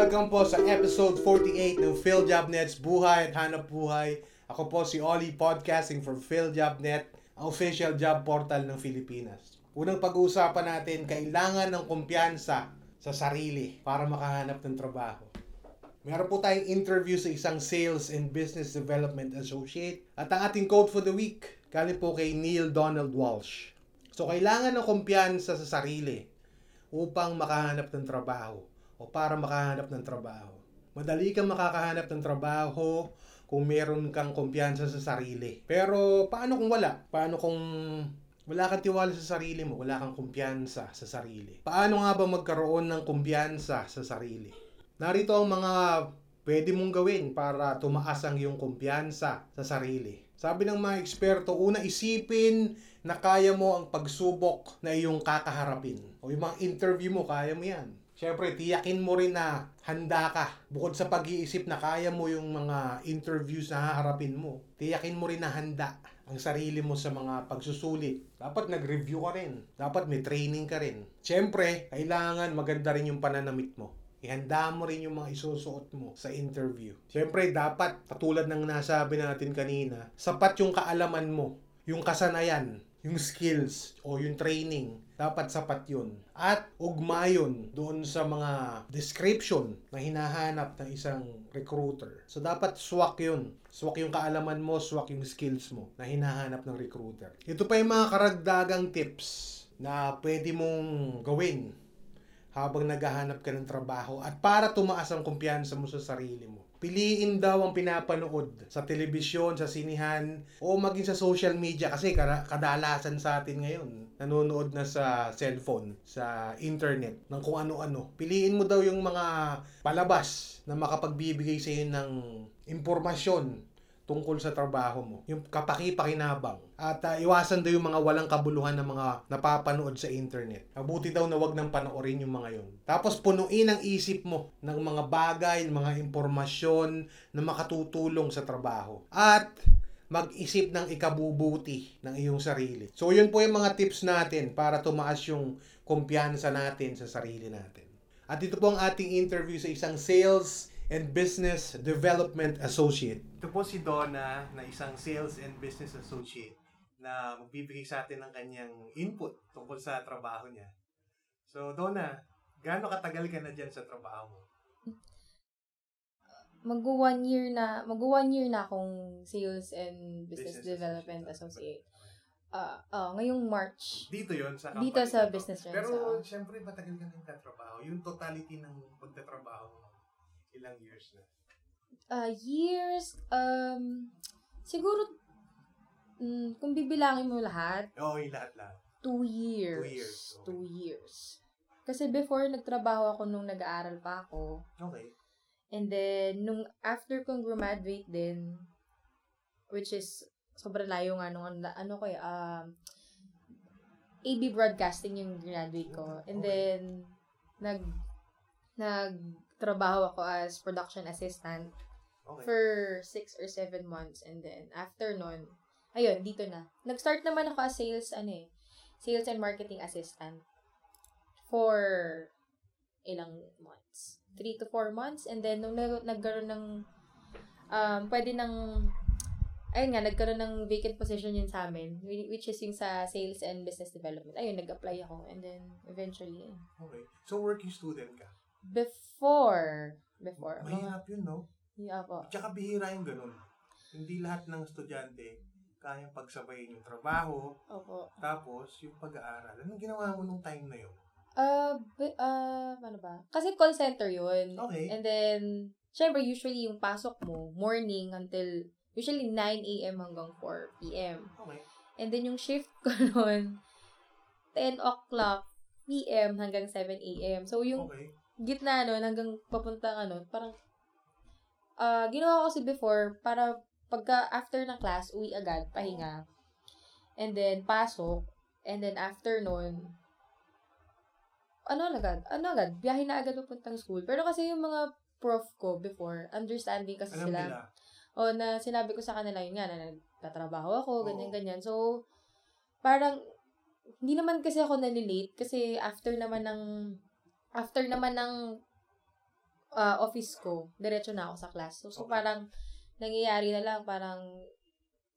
Welcome po sa episode 48 ng PhilJobNet's Buhay at Hanap Buhay. Ako po si Ollie Podcasting from PhilJobNet, ang official job portal ng Pilipinas. Unang pag-uusapan natin, kailangan ng kumpiyansa sa sarili para makahanap ng trabaho. Meron po tayong interview sa isang Sales and Business Development Associate at ang ating quote for the week, galing po kay Neil Donald Walsh. So, kailangan ng kumpiyansa sa sarili upang makahanap ng trabaho o para makahanap ng trabaho. Madali kang makakahanap ng trabaho kung meron kang kumpiyansa sa sarili. Pero paano kung wala? Paano kung wala kang tiwala sa sarili mo, wala kang kumpiyansa sa sarili? Paano nga ba magkaroon ng kumpiyansa sa sarili? Narito ang mga pwede mong gawin para tumaas ang iyong kumpiyansa sa sarili. Sabi ng mga eksperto, una isipin na kaya mo ang pagsubok na iyong kakaharapin. O yung mga interview mo, kaya mo yan. Siyempre, tiyakin mo rin na handa ka. Bukod sa pag-iisip na kaya mo yung mga interviews na haharapin mo, tiyakin mo rin na handa ang sarili mo sa mga pagsusulit. Dapat nag-review ka rin. Dapat may training ka rin. Siyempre, kailangan maganda rin yung pananamit mo. Ihanda mo rin yung mga isusuot mo sa interview. Siyempre, dapat, katulad ng nasabi natin kanina, sapat yung kaalaman mo, yung kasanayan, yung skills o yung training, dapat sapat yun. At ugma yun doon sa mga description na hinahanap ng isang recruiter. So dapat swak yun. Swak yung kaalaman mo, swak yung skills mo na hinahanap ng recruiter. Ito pa yung mga karagdagang tips na pwede mong gawin habang naghahanap ka ng trabaho at para tumaas ang kumpiyansa mo sa sarili mo. Piliin daw ang pinapanood sa telebisyon, sa sinihan, o maging sa social media kasi kadalasan sa atin ngayon nanonood na sa cellphone, sa internet, ng kung ano-ano. Piliin mo daw yung mga palabas na makapagbibigay sa iyo ng impormasyon tungkol sa trabaho mo. Yung kapaki-pakinabang. At uh, iwasan daw yung mga walang kabuluhan na mga napapanood sa internet. Mabuti daw na wag nang panoorin yung mga yon. Tapos punuin ang isip mo ng mga bagay, ng mga impormasyon na makatutulong sa trabaho. At mag-isip ng ikabubuti ng iyong sarili. So, yun po yung mga tips natin para tumaas yung kumpiyansa natin sa sarili natin. At ito po ang ating interview sa isang sales and Business Development Associate. Ito po si Donna na isang Sales and Business Associate na magbibigay sa atin ng kanyang input tungkol sa trabaho niya. So, Donna, gaano katagal ka na dyan sa trabaho mo? mag one year na mag one year na akong sales and business, business development associate. Uh, uh, ngayong March. Dito yon sa company. Dito sa business. Pero, sa, syempre, matagal ka nang katrabaho. Yung totality ng pagtatrabaho mo, ilang years na? Uh, years, um, siguro, mm, kung bibilangin mo lahat. Oo, oh, yung lahat-lahat. Two years. Two years. Okay. Two years. Kasi before, nagtrabaho ako nung nag-aaral pa ako. Okay. And then, nung after kong graduate din, which is, sobrang layo nga nung, ano ko eh, um, AB Broadcasting yung graduate ko. And then, nag, nagtrabaho ako as production assistant okay. for six or seven months. And then, after nun, ayun, dito na. Nag-start naman ako as sales, ano eh, sales and marketing assistant for ilang months. 3 to 4 months. And then, nung nag- nagkaroon ng, um, pwede ng, ayun nga, nagkaroon ng vacant position yun sa amin, which is yung sa sales and business development. Ayun, nag-apply ako. And then, eventually. Okay. So, working student ka? Before. Before. Mahirap yun, no? Yeah po. Tsaka bihira yung ganun. Hindi lahat ng estudyante kayang pagsabayin yung trabaho, Opo. tapos yung pag-aaral. Anong ginawa mo nung time na yun? Uh, b- uh, ano ba? Kasi call center yun. Okay. And then, syempre, usually yung pasok mo, morning until, usually 9 a.m. hanggang 4 p.m. Okay. And then yung shift ko noon, 10 o'clock p.m. hanggang 7 a.m. So, yung okay. Gitna nun, hanggang papuntang ano, parang, uh, ginawa ko kasi before, para pagka after ng class, uwi agad, pahinga. And then, pasok. And then, after nun, ano agad, ano agad, biyahe na agad papuntang school. Pero kasi yung mga prof ko before, understanding kasi Alam sila. Nila. O na sinabi ko sa kanila yun nga, na nagtatrabaho ako, ganyan-ganyan. So, parang, hindi naman kasi ako nalilate kasi after naman ng, after naman ng ah, office ko, diretso na ako sa class. So, so Okay. parang, nangyayari na lang, parang,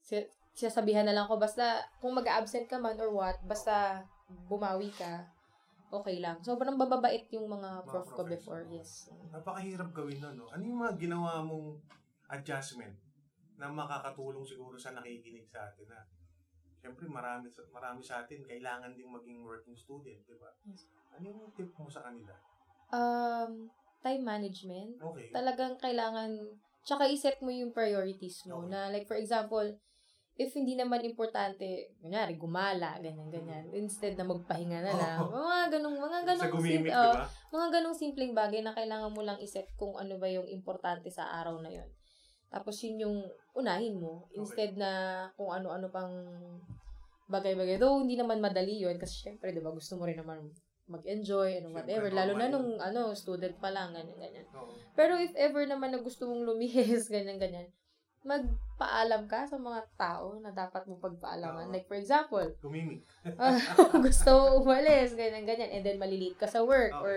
si- sinasabihan na lang ko, basta, kung mag-absent ka man or what, basta, bumawi ka, okay lang. Sobrang bababait yung mga Mga prof ko before, yes. Napakahirap gawin nun, no? Ano yung mga ginawa mong adjustment na makakatulong siguro sa nakikinig sa atin na Siyempre, marami, sa- marami sa atin kailangan ding maging working student, di ba? Yes. Ano yung tip mo sa kanila? Um, time management, Okay. talagang kailangan, tsaka iset mo yung priorities mo. Okay. Na like, for example, if hindi naman importante, kunyari, gumala, ganyan, ganyan. Instead na magpahinga na lang. Mga ganong, mga sa ganong, gumimik, sim- di oh, ba? mga ganong simpleng bagay na kailangan mo lang iset kung ano ba yung importante sa araw na yon. Tapos yun yung unahin mo. Instead na kung ano-ano pang bagay-bagay. Though, hindi naman madali yun. Kasi syempre, di ba, gusto mo rin naman mag-enjoy, Siyempre, whatever. Lalo na nung, ano, student pa lang, ganyan, ganyan. Oo. Pero if ever naman na gusto mong lumihis, ganyan-ganyan, magpaalam ka sa mga tao na dapat mo pagpaalaman. Oo. Like, for example, Gumimik. ah, gusto mo umalis, ganyan-ganyan, and then malilate ka sa work, Okay. or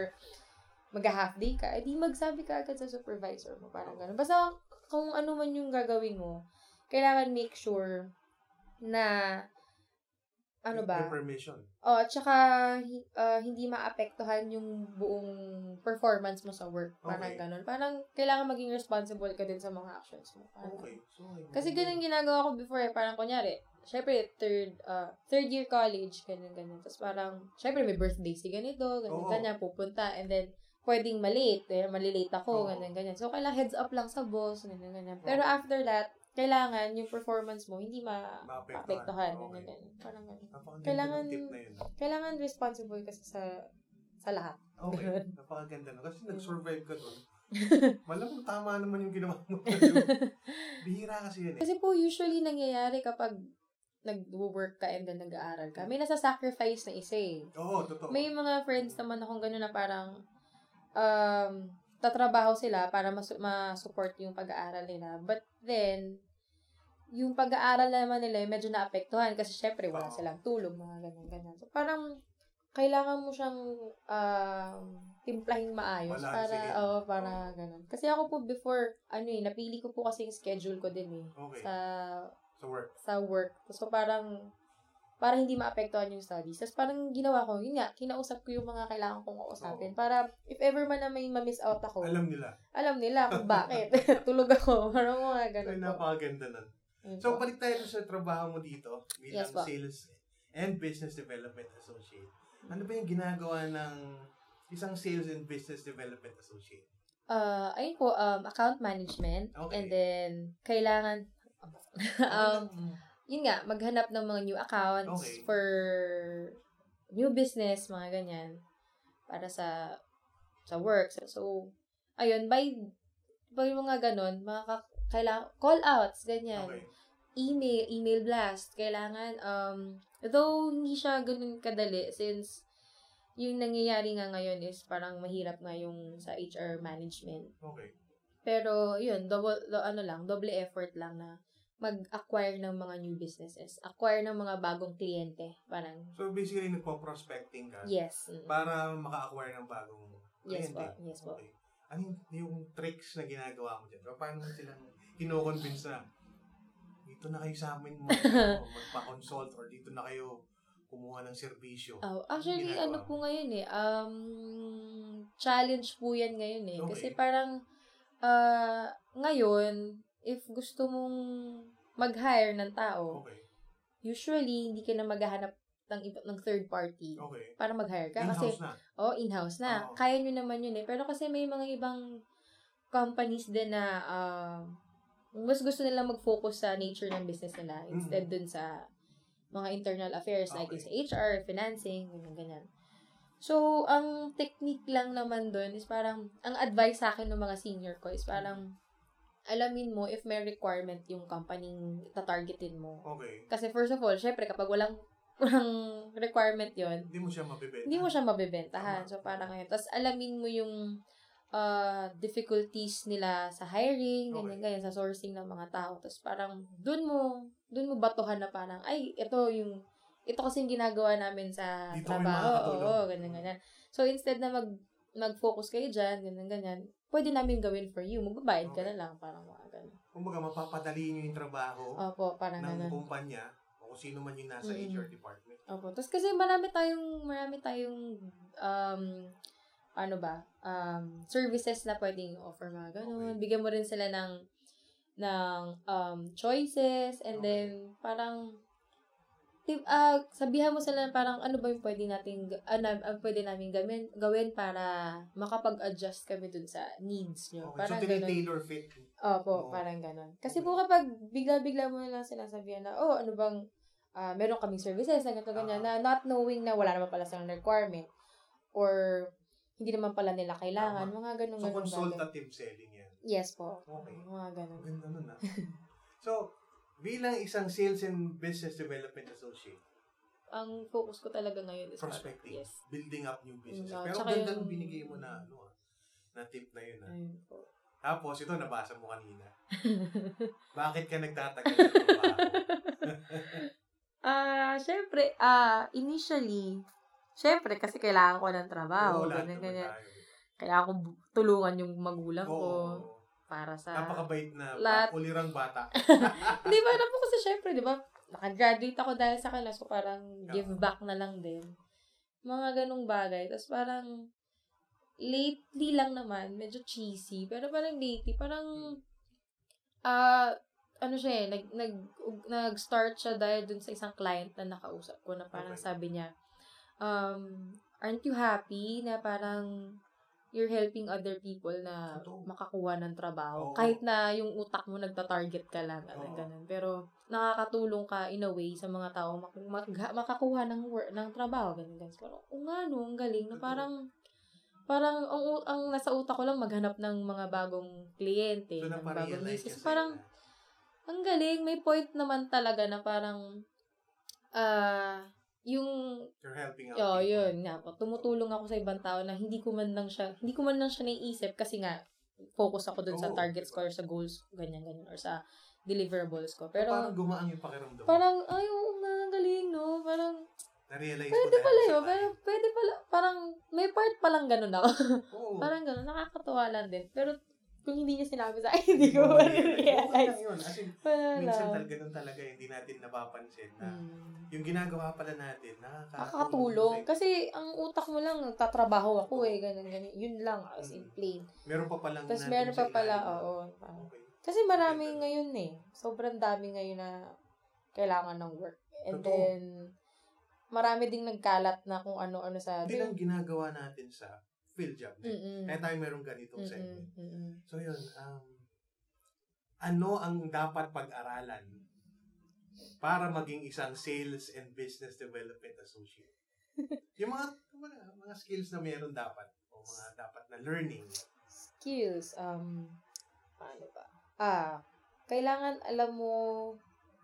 mag-half day ka, edi magsabi ka agad sa supervisor mo, parang gano'n. Basta, kung ano man yung gagawin mo, kailangan make sure na, ano ba, Information. Oh, at saka ah, hindi maapektuhan yung buong performance mo sa work. Parang Okay. ganun. Parang kailangan maging responsible ka din sa mga actions mo. Parang Okay. So, Kasi ganun ginagawa ko before eh. Parang kunyari, syempre, third, ah, third year college, ganyan, ganyan. Tapos parang, syempre, may birthday si ganito, ganyan, Oo. ganyan, pupunta. And then, pwedeng malate, eh, malilate ako, Oo. ganyan, ganyan. So, kailangan heads up lang sa boss, ganyan, ganyan. Pero after that, kailangan yung performance mo hindi ma Maapektuhan. Okay. Ganyan, ganyan. Parang Napakaganda Kailangan- kailangan responsible kasi sa sa lahat. Okay. Napakaganda na. Kasi nag-survive ka doon. Malamang tama naman yung ginawa mo. Bihira kasi yun eh. Kasi po usually nangyayari kapag nag-work ka and then nag-aaral ka. May nasa sacrifice na isa eh. Oo, totoo. May mga friends naman akong gano'n na parang um, tatrabaho sila para mas- ma-support yung pag-aaral nila. But then, yung pag-aaral naman nila medyo naapektuhan kasi syempre wala silang tulog, mga ganyan, ganyan. So, parang kailangan mo siyang um, timplahin maayos Balansehin. para, oh, para ganun. Kasi ako po before, ano eh, napili ko po kasi yung schedule ko din eh. Okay. Sa Sa work. sa work. So, parang, para hindi maapektuhan yung studies. Tapos, parang ginawa ko, yun nga, kinausap ko yung mga kailangan kong kausapin. Para, if ever man na may ma-miss out ako, alam, Alam nila. nila kung bakit. Tulog ako. Parang mga Ay, ganun po. napakaganda nun. So, balik tayo sa trabaho mo dito bilang Yes, po. Sales and Business Development Associate. Ano ba yung ginagawa ng isang Sales and Business Development Associate? Uh, ayun po, um, account management. Okay. And then, kailangan, um, yun nga, maghanap ng mga new accounts Okay. for new business, mga ganyan, para sa sa work. So, so ayun, by, by mga ganon, mga ka- kailangan, call outs, ganyan. okay. Email, email blast, kailangan, um, though hindi siya ganun kadali since yung nangyayari nga ngayon is parang mahirap nga yung sa HR management. Okay. Pero, yun, double, do, ano lang, double effort lang na mag-acquire ng mga new businesses. Acquire ng mga bagong kliyente. Parang, So, basically, nagpo-prospecting ka yes. mm. para maka-acquire ng bagong Yes po, kliyente. yes po. Okay. Ano yung, tricks na ginagawa mo dyan? O, Paano mo silang kino-convince na dito na kayo sa amin mag, ano, magpa-consult or dito na kayo kumuha ng serbisyo? Oh, actually, ginagawa ano mo? po ngayon eh, um, challenge po yan ngayon eh. Okay. Kasi parang, uh, ngayon, if gusto mong mag-hire ng tao, Okay. usually, hindi ka na maghahanap ng, iba- ng third party Okay. para mag-hire ka. Kasi, In-house na. Oh, in-house na. Oo. Kaya nyo naman yun eh. Pero kasi may mga ibang companies din na ah, mas gusto nila mag-focus sa nature ng business nila instead dun sa mga internal affairs like Okay. sa HR, financing, ganyan, ganyan. So, ang technique lang naman dun is parang, ang advice sa akin ng mga senior ko is parang, alamin mo if may requirement yung company tatargetin mo. Okay. Kasi first of all, syempre kapag walang, walang requirement yon Hindi mo siya mabibenta. hindi mo siya mabebentahan. Tama. So, parang ngayon. Tapos, alamin mo yung uh, difficulties nila sa hiring, Okay. ganyan, ganyan, sa sourcing ng mga tao. Tapos, parang, dun mo, dun mo batuhan na parang, ay, ito yung, ito kasi yung ginagawa namin sa Dito trabaho. Oo, ganyan, ganyan. So, instead na mag, mag-focus kayo dyan, ganyan, ganyan, pwede namin gawin for you. Magbabayad ka Okay. na lang. Parang mga ganun. Kumbaga, mapapadali nyo yung trabaho Opo, parang ng ganun. kumpanya o kung sino man yung nasa Mm. HR department. Opo. Tapos kasi marami tayong, marami tayong, um, ano ba, um, services na pwedeng offer mga ganun. Okay. Bigyan mo rin sila ng, ng, um, choices, and Okay. then, parang, tip, ah, sabihan mo sila parang ano ba yung pwede nating, ano, ang pwede namin gawin, gawin para makapag-adjust kami dun sa needs nyo. Okay. Parang so, ganun. tailor fit. Opo, Oo. parang ganon. Kasi po kapag bigla-bigla mo na lang sinasabihan na, oh, ano bang, ah, meron kaming services na ganito, ganyan, Ah. na not knowing na wala naman pala silang requirement or hindi naman pala nila kailangan, Tama. mga ganun So, ganun consultative selling yan. Yes po. Okay. Mga ganun. Ganda nun ah. so, bilang isang sales and business development associate, Ang focus ko talaga ngayon is prospecting, Yes. building up new business. Mm, Pero tsaka ganda yung- nung binigay mo na ano ah, na tip na yun ah. Ayun po. Tapos, ito nabasa mo kanina. Bakit ka nagtatagal sa trabaho? Ah, syempre, ah, initially, syempre, kasi kailangan ko ng trabaho, Oo, lahat ganyan, ganyan. tayo. Kailangan ko bu- tulungan yung magulang Oo. ko para sa... Napakabait na Lahat. ulirang bata. Hindi ba na po kasi syempre, di ba? Nakagraduate ako dahil sa kanila, so parang give back na lang din. Mga ganong bagay. Tapos parang, lately lang naman, medyo cheesy, pero parang lately, parang, ah, ano siya eh, nag, nag, nag-start siya dahil dun sa isang client na nakausap ko na parang Okay. sabi niya, um, aren't you happy na parang you're helping other people na makakuha ng trabaho. Oo. Kahit na yung utak mo nagta-target ka lang, Oo. ganun. Pero nakakatulong ka in a way sa mga tao mak- mag- makakuha ng work, ng trabaho, ganun, ganun. Pero, o nga no, ang galing na parang parang ang, ang nasa utak ko lang maghanap ng mga bagong kliyente, So, ng bagong business. Parang, na, ang galing, may point naman talaga na parang, ah, yung you're helping out Oh, people. yun nga po. Tumutulong ako sa ibang tao na hindi ko man lang siya, hindi ko man lang siya naiisip kasi nga, focus ako dun sa Oo, targets ko or sa goals, ganyan, ganyan, or sa deliverables ko. Pero, Pero, parang gumaan yung pakiramdam parang, ay, oo nga, ang galing, no? Parang, Na-realize pwede dahil pala sa yun. Pero, pwede pala, parang, may part palang ganun ako. Oo. parang ganun, nakakatuwa lang din. Pero, kung hindi niya sinabi sa akin, hindi ko Oo, pa Okay realize lang yun. As in, Wala minsan talaga ganun talaga, hindi natin napapansin na Hmm. yung ginagawa pala natin, nakakatulong. Nakakatulong. Kasi, ang utak mo lang, nagtatrabaho ako eh, ganun, ganun. Yun lang, as in plain. Meron pa palang Tapos meron pa pala, oo. parang- Okay. Kasi marami ngayon eh. Sobrang dami ngayon na kailangan ng work. And Totoo. then, marami ding nagkalat na kung ano-ano sa... Hindi lang ginagawa natin sa field job. net. Mm-mm. Kaya tayo meron ganitong Mm-mm. segment. Mm-mm. So yun, um, ano ang dapat pag-aralan para maging isang sales and business development associate? yung mga, mga, mga skills na meron dapat o mga dapat na learning. Skills. Um, paano ba? Ah, kailangan alam mo,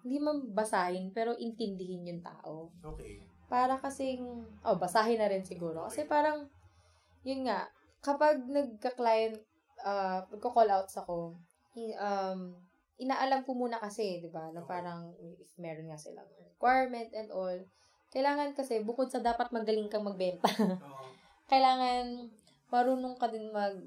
hindi man basahin, pero intindihin yung tao. Okay. Para kasing, oh, basahin na rin siguro. Kasi parang, yun nga, kapag nagka-client, uh, nagko-call outs ako, um, inaalam ko muna kasi, di ba, na parang if meron nga silang requirement and all, kailangan kasi, bukod sa dapat magaling kang magbenta, kailangan marunong ka din mag,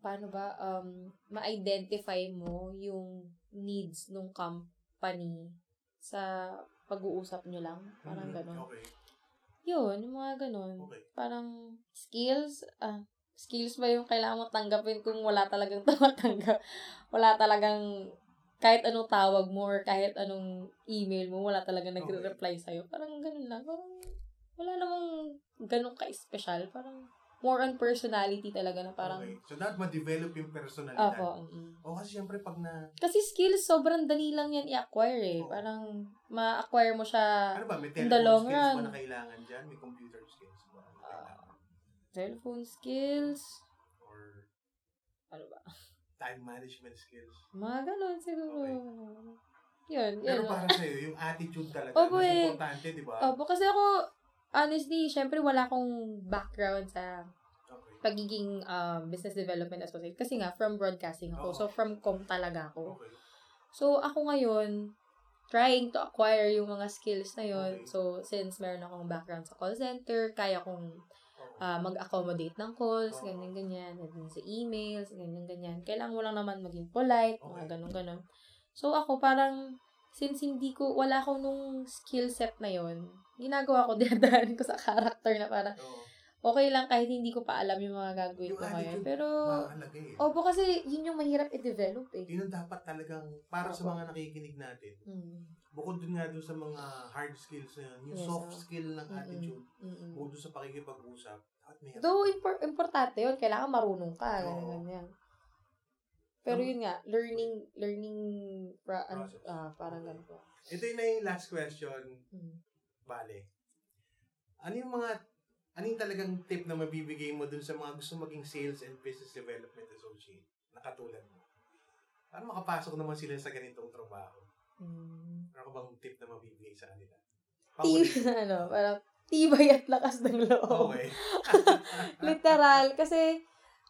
paano ba, um, ma-identify mo yung needs ng company sa pag-uusap nyo lang. Parang Mm, gano'n. Okay. Yun, yung mga ganun. Okay. Parang skills, ah, skills ba yung kailangan mo tanggapin kung wala talagang tumatanggap? Wala talagang kahit anong tawag mo or kahit anong email mo, wala talagang nagre-reply sa'yo. Parang ganun lang. Parang wala namang ganun ka-special. Parang more on personality talaga na parang, okay. So, dapat ma-develop yung personalidad. Opo. mm. O kasi syempre pag na, Kasi skills, sobrang dali lang yan i-acquire eh. Oo. Parang ma-acquire mo siya ano ba, may in the telephone long skills run. ba na kailangan dyan? May computer skills ba? kailangan? cellphone skills, Or ano ba? time management skills? Mga ganun siguro. Okay. Yun, yun. Pero para sa'yo, yung attitude talaga, Opo, mas eh. importante, di ba? Opo, kasi ako, honestly, syempre wala akong background sa pagiging um, business development associate. Kasi nga, from broadcasting ako. So, from com talaga ako. Okay. So, ako ngayon, trying to acquire yung mga skills na yun. Okay. So, since meron akong background sa call center, kaya kong ah, mag-accommodate ng calls, Oo. ganyan-ganyan, then sa emails, ganyan-ganyan. Kailangan mo lang naman maging polite, mga Okay. ganun-ganun. So, ako parang, since hindi ko, wala ako nung skill set na yon ginagawa ko, dinadaan ko sa character na parang, Oo. okay lang kahit hindi ko pa alam yung mga gagawin Yung ko ngayon. Pero, eh. opo kasi, yun yung mahirap i-develop eh. Yun ang dapat talagang, para sa Opo. mga nakikinig natin, Mm. bukod dun nga dun sa mga hard skills na yun, yung Yes, soft oo. skill ng attitude, Mm-mm. bukod dun sa pakikipag-usap, dapat meron. Though, impor- importante yun. Kailangan marunong ka. Ganyan, ganyan. Pero yun nga, learning, learning, pra- ano, ah, parang ganito. Ito na yung last question, Mm. Bale. Ano yung mga, ano yung talagang tip na mabibigay mo dun sa mga gusto maging sales and business development associate na katulad mo? Para makapasok naman sila sa ganitong trabaho. Mm. Ano ka bang tip na mabibigay sa kanila? Pakulit. ano, parang tibay at lakas ng loob. Okay. Literal. Kasi,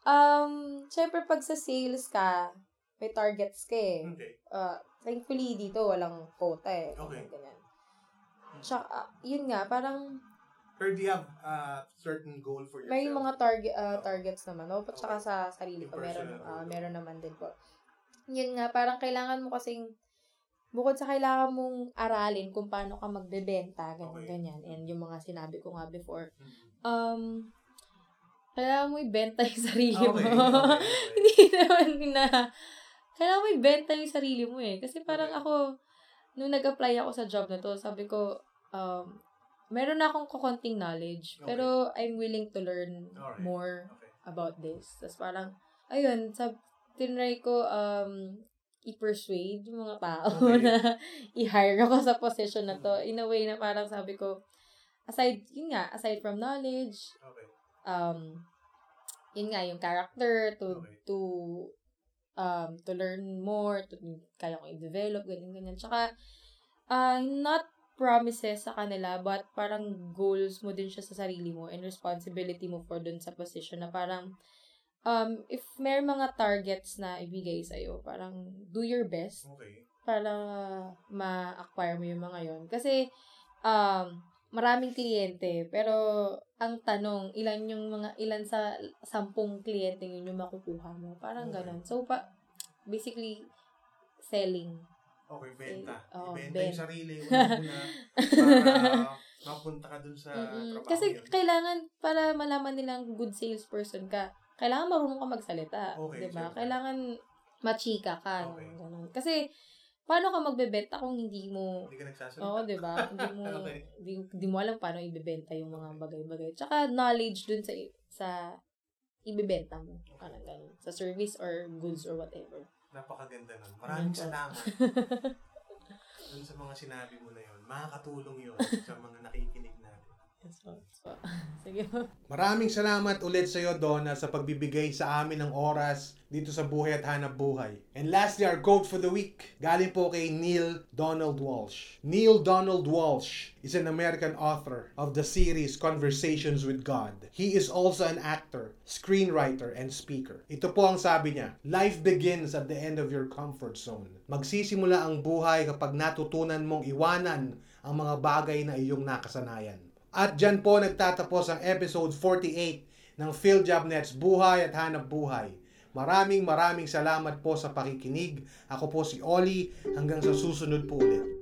um, syempre pag sa sales ka, may targets ka eh. okay. Uh, thankfully, dito walang quota eh. Okay. Ganyan. Tsaka, ah, yun nga, parang Or do you have a certain goal for yourself? May mga target uh, Oo. targets naman. No? Okay. sa sarili ko, meron, ah, goal. meron naman din po. Yun nga, parang kailangan mo kasing, bukod sa kailangan mong aralin kung paano ka magbebenta, ganyan, Okay. ganyan. And yung mga sinabi ko nga before, Mhm. um, kailangan mo ibenta yung sarili Okay, mo. okay, okay. Hindi naman na, kailangan mo ibenta yung sarili mo eh. Kasi parang Okay. ako, nung nag-apply ako sa job na to, sabi ko, um, meron na akong kukonting knowledge, Okay. pero I'm willing to learn Alright. more Okay. about this. Tapos parang, ayun, sab tinry ko um, i-persuade yung mga tao Okay. na i-hire ako sa position na to. In a way na parang sabi ko, aside, yun nga, aside from knowledge, Okay. um, yun nga, yung character, to, Okay. to, um, to learn more, to, kaya kong i-develop, ganyan, ganyan. Tsaka, uh, not promises sa kanila, but parang goals mo din siya sa sarili mo and responsibility mo for dun sa position na parang, um, if may mga targets na ibigay sa'yo, parang do your best Okay. para ma-acquire mo yung mga yon Kasi, um, maraming kliyente, pero ang tanong, ilan yung mga, ilan sa sampung kliyente yun yung makukuha mo. Parang Okay. ganon. So, pa, basically, selling. Okay, benta. Oo, Ibenta ben- yung sarili. Una-una. para mapunta ka dun sa Mm-mm. trabaho Kasi yun. kailangan, para malaman nilang good salesperson ka, kailangan marunong ka magsalita. Okay, 'di ba syempre. Kailangan machika ka. Okay. Ganun. Kasi, paano ka magbebenta kung hindi mo Hindi ka nagsasalita. Oo, 'di ba? Hindi mo Okay. di, di mo alam paano ibebenta yung mga bagay-bagay. Tsaka knowledge dun sa sa ibebenta mo. Parang ganun. Sa service or goods or whatever. Napakaganda nun. Maraming salamat. Dun sa mga sinabi mo na yun. Makakatulong yun sa mga nakikinig po. So, sige po. Maraming salamat ulit sa iyo, Donna, sa pagbibigay sa amin ng oras dito sa Buhay at Hanap Buhay. And lastly, our quote for the week. Galing po kay Neil Donald Walsh. Neil Donald Walsh is an American author of the series Conversations with God. He is also an actor, screenwriter, and speaker. Ito po ang sabi niya, Life begins at the end of your comfort zone. Magsisimula ang buhay kapag natutunan mong iwanan ang mga bagay na iyong nakasanayan. At dyan po nagtatapos ang episode 48 ng PhilJobNet's Buhay at Hanap Buhay. Maraming maraming salamat po sa pakikinig. Ako po si Oli. Hanggang sa susunod po ulit.